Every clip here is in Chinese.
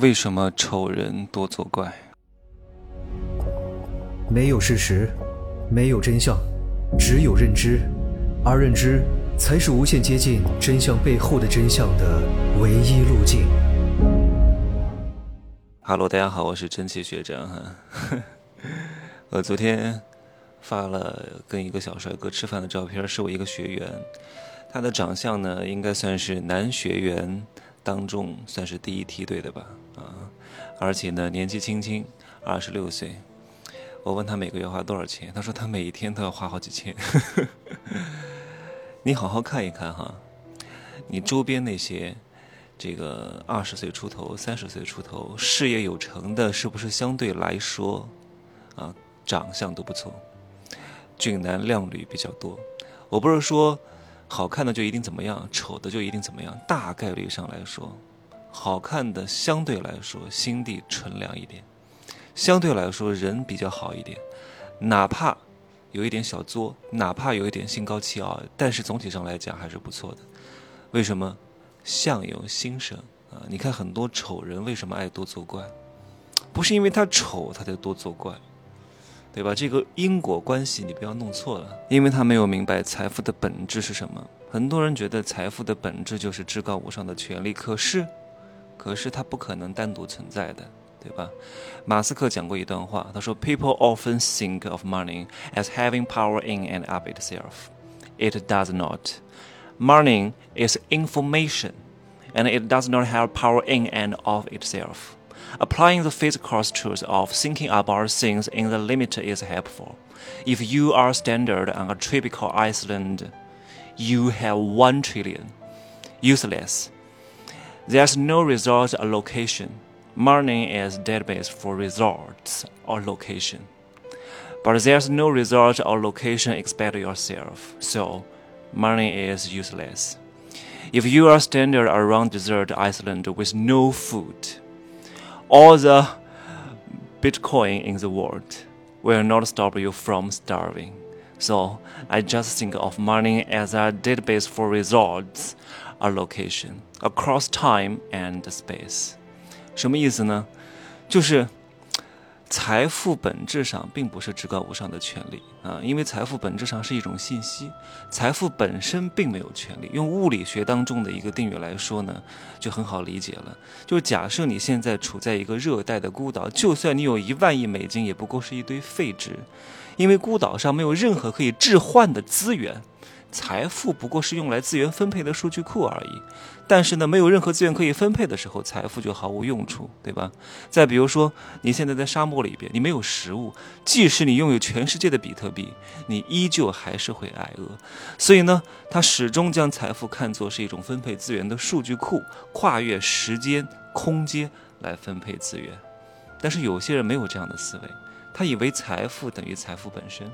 为什么丑人多作怪？没有事实，没有真相，只有认知，而认知才是无限接近真相背后的真相的唯一路径。Hello，大家好，我是真气学长哈。我昨天发了跟一个小帅哥吃饭的照片，是我一个学员，他的长相呢，应该算是男学员当中算是第一梯队的吧。而且呢，年纪轻轻，二十六岁。我问他每个月花多少钱，他说他每一天都要花好几千。你好好看一看哈，你周边那些这个二十岁出头、三十岁出头、事业有成的，是不是相对来说啊，长相都不错，俊男靓女比较多？我不是说好看的就一定怎么样，丑的就一定怎么样，大概率上来说。好看的相对来说心地纯良一点，相对来说人比较好一点，哪怕有一点小作，哪怕有一点心高气傲，但是总体上来讲还是不错的。为什么？相由心生啊！你看很多丑人为什么爱多作怪？不是因为他丑他才多作怪，对吧？这个因果关系你不要弄错了，因为他没有明白财富的本质是什么。很多人觉得财富的本质就是至高无上的权利，可是。可是它不可能单独存在的，对吧？马斯克讲过一段话，他说：“People often think of money as having power in and of itself. It does not. Money is information, and it does not have power in and of itself. Applying the physical truth of thinking about things in the limit is helpful. If you are stranded on a tropical island, you have one trillion. Useless.” there's no result or location. Money is database for results or location. But there's no result or location except yourself. So money is useless. If you are stranded around desert island with no food, all the Bitcoin in the world will not stop you from starving. So I just think of money as a database for results a location across time and space，什么意思呢？就是财富本质上并不是至高无上的权利啊，因为财富本质上是一种信息，财富本身并没有权利。用物理学当中的一个定律来说呢，就很好理解了。就假设你现在处在一个热带的孤岛，就算你有一万亿美金，也不过是一堆废纸，因为孤岛上没有任何可以置换的资源。财富不过是用来资源分配的数据库而已，但是呢，没有任何资源可以分配的时候，财富就毫无用处，对吧？再比如说，你现在在沙漠里边，你没有食物，即使你拥有全世界的比特币，你依旧还是会挨饿。所以呢，他始终将财富看作是一种分配资源的数据库，跨越时间、空间来分配资源。但是有些人没有这样的思维，他以为财富等于财富本身。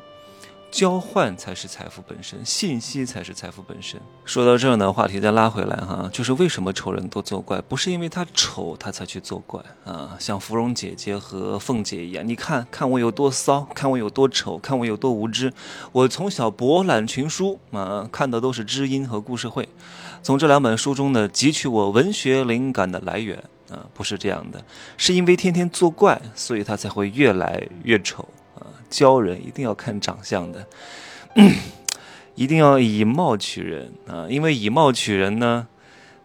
交换才是财富本身，信息才是财富本身。说到这儿呢，话题再拉回来哈，就是为什么丑人多作怪？不是因为他丑他才去作怪啊，像芙蓉姐姐和凤姐一样，你看看我有多骚，看我有多丑，看我有多无知。我从小博览群书啊，看的都是知音和故事会，从这两本书中呢汲取我文学灵感的来源啊，不是这样的，是因为天天作怪，所以他才会越来越丑。教人一定要看长相的，一定要以貌取人啊！因为以貌取人呢，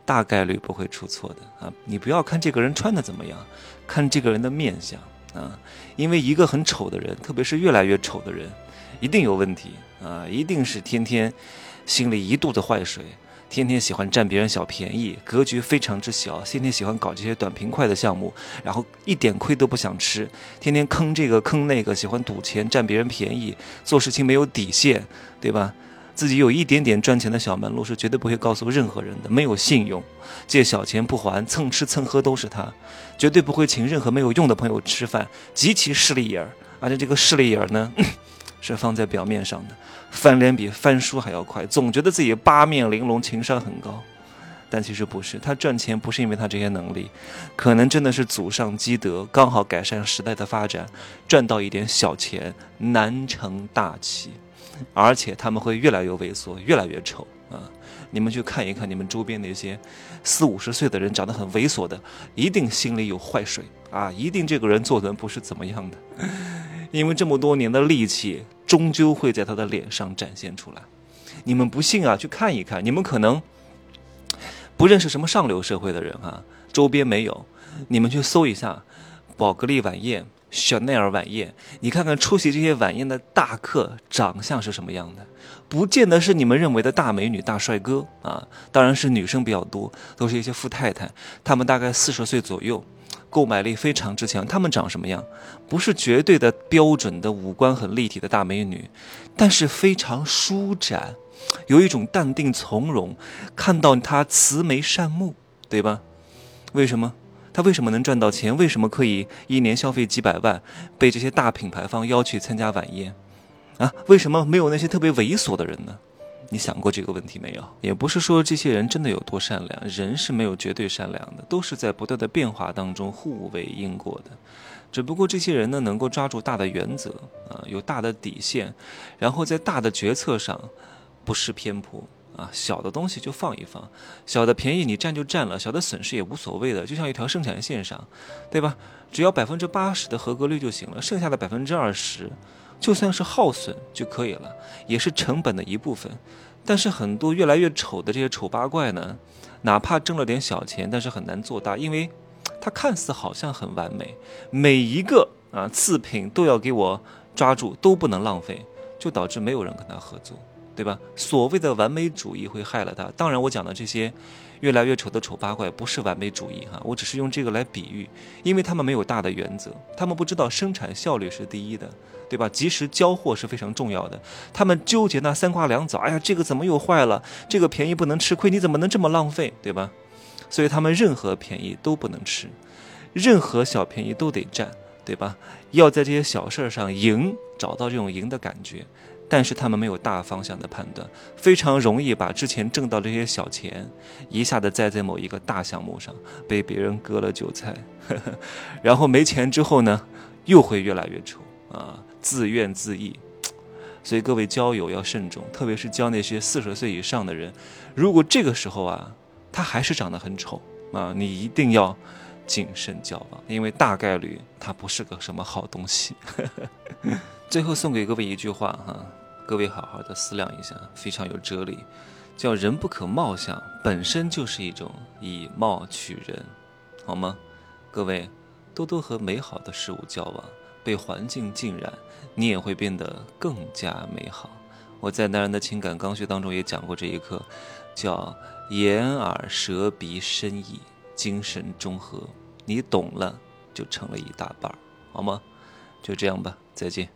大概率不会出错的啊！你不要看这个人穿的怎么样，看这个人的面相啊！因为一个很丑的人，特别是越来越丑的人，一定有问题啊！一定是天天心里一肚子坏水。天天喜欢占别人小便宜，格局非常之小。天天喜欢搞这些短平快的项目，然后一点亏都不想吃。天天坑这个坑那个，喜欢赌钱占别人便宜，做事情没有底线，对吧？自己有一点点赚钱的小门路是绝对不会告诉任何人的。没有信用，借小钱不还，蹭吃蹭喝都是他，绝对不会请任何没有用的朋友吃饭，极其势利眼儿。而且这个势利眼儿呢？是放在表面上的，翻脸比翻书还要快，总觉得自己八面玲珑，情商很高，但其实不是。他赚钱不是因为他这些能力，可能真的是祖上积德，刚好改善时代的发展，赚到一点小钱，难成大器。而且他们会越来越猥琐，越来越丑啊！你们去看一看你们周边那些四五十岁的人，长得很猥琐的，一定心里有坏水啊！一定这个人做人不是怎么样的，因为这么多年的戾气，终究会在他的脸上展现出来。你们不信啊？去看一看，你们可能不认识什么上流社会的人啊，周边没有，你们去搜一下宝格丽晚宴。香奈儿晚宴，你看看出席这些晚宴的大客长相是什么样的？不见得是你们认为的大美女、大帅哥啊，当然是女生比较多，都是一些富太太，她们大概四十岁左右，购买力非常之强。她们长什么样？不是绝对的标准的五官很立体的大美女，但是非常舒展，有一种淡定从容，看到她慈眉善目，对吧？为什么？她为什么能赚到钱？为什么可以一年消费几百万，被这些大品牌方邀去参加晚宴？啊，为什么没有那些特别猥琐的人呢？你想过这个问题没有？也不是说这些人真的有多善良，人是没有绝对善良的，都是在不断的变化当中互为因果的。只不过这些人呢，能够抓住大的原则啊，有大的底线，然后在大的决策上不失偏颇。啊，小的东西就放一放，小的便宜你占就占了，小的损失也无所谓的，就像一条生产线上，对吧？只要百分之八十的合格率就行了，剩下的百分之二十，就算是耗损就可以了，也是成本的一部分。但是很多越来越丑的这些丑八怪呢，哪怕挣了点小钱，但是很难做大，因为它看似好像很完美，每一个啊次品都要给我抓住，都不能浪费，就导致没有人跟他合作。对吧？所谓的完美主义会害了他。当然，我讲的这些越来越丑的丑八怪不是完美主义哈，我只是用这个来比喻，因为他们没有大的原则，他们不知道生产效率是第一的，对吧？及时交货是非常重要的。他们纠结那三瓜两枣，哎呀，这个怎么又坏了？这个便宜不能吃亏，你怎么能这么浪费？对吧？所以他们任何便宜都不能吃，任何小便宜都得占，对吧？要在这些小事上赢，找到这种赢的感觉。但是他们没有大方向的判断，非常容易把之前挣到这些小钱，一下子栽在某一个大项目上，被别人割了韭菜，然后没钱之后呢，又会越来越丑啊，自怨自艾。所以各位交友要慎重，特别是交那些四十岁以上的人，如果这个时候啊，他还是长得很丑啊，你一定要谨慎交往，因为大概率他不是个什么好东西。最后送给各位一句话哈。各位好好的思量一下，非常有哲理，叫“人不可貌相”，本身就是一种以貌取人，好吗？各位多多和美好的事物交往，被环境浸染，你也会变得更加美好。我在男人的情感刚需当中也讲过这一课，叫“眼耳舌鼻身意，精神中和”，你懂了就成了一大半，好吗？就这样吧，再见。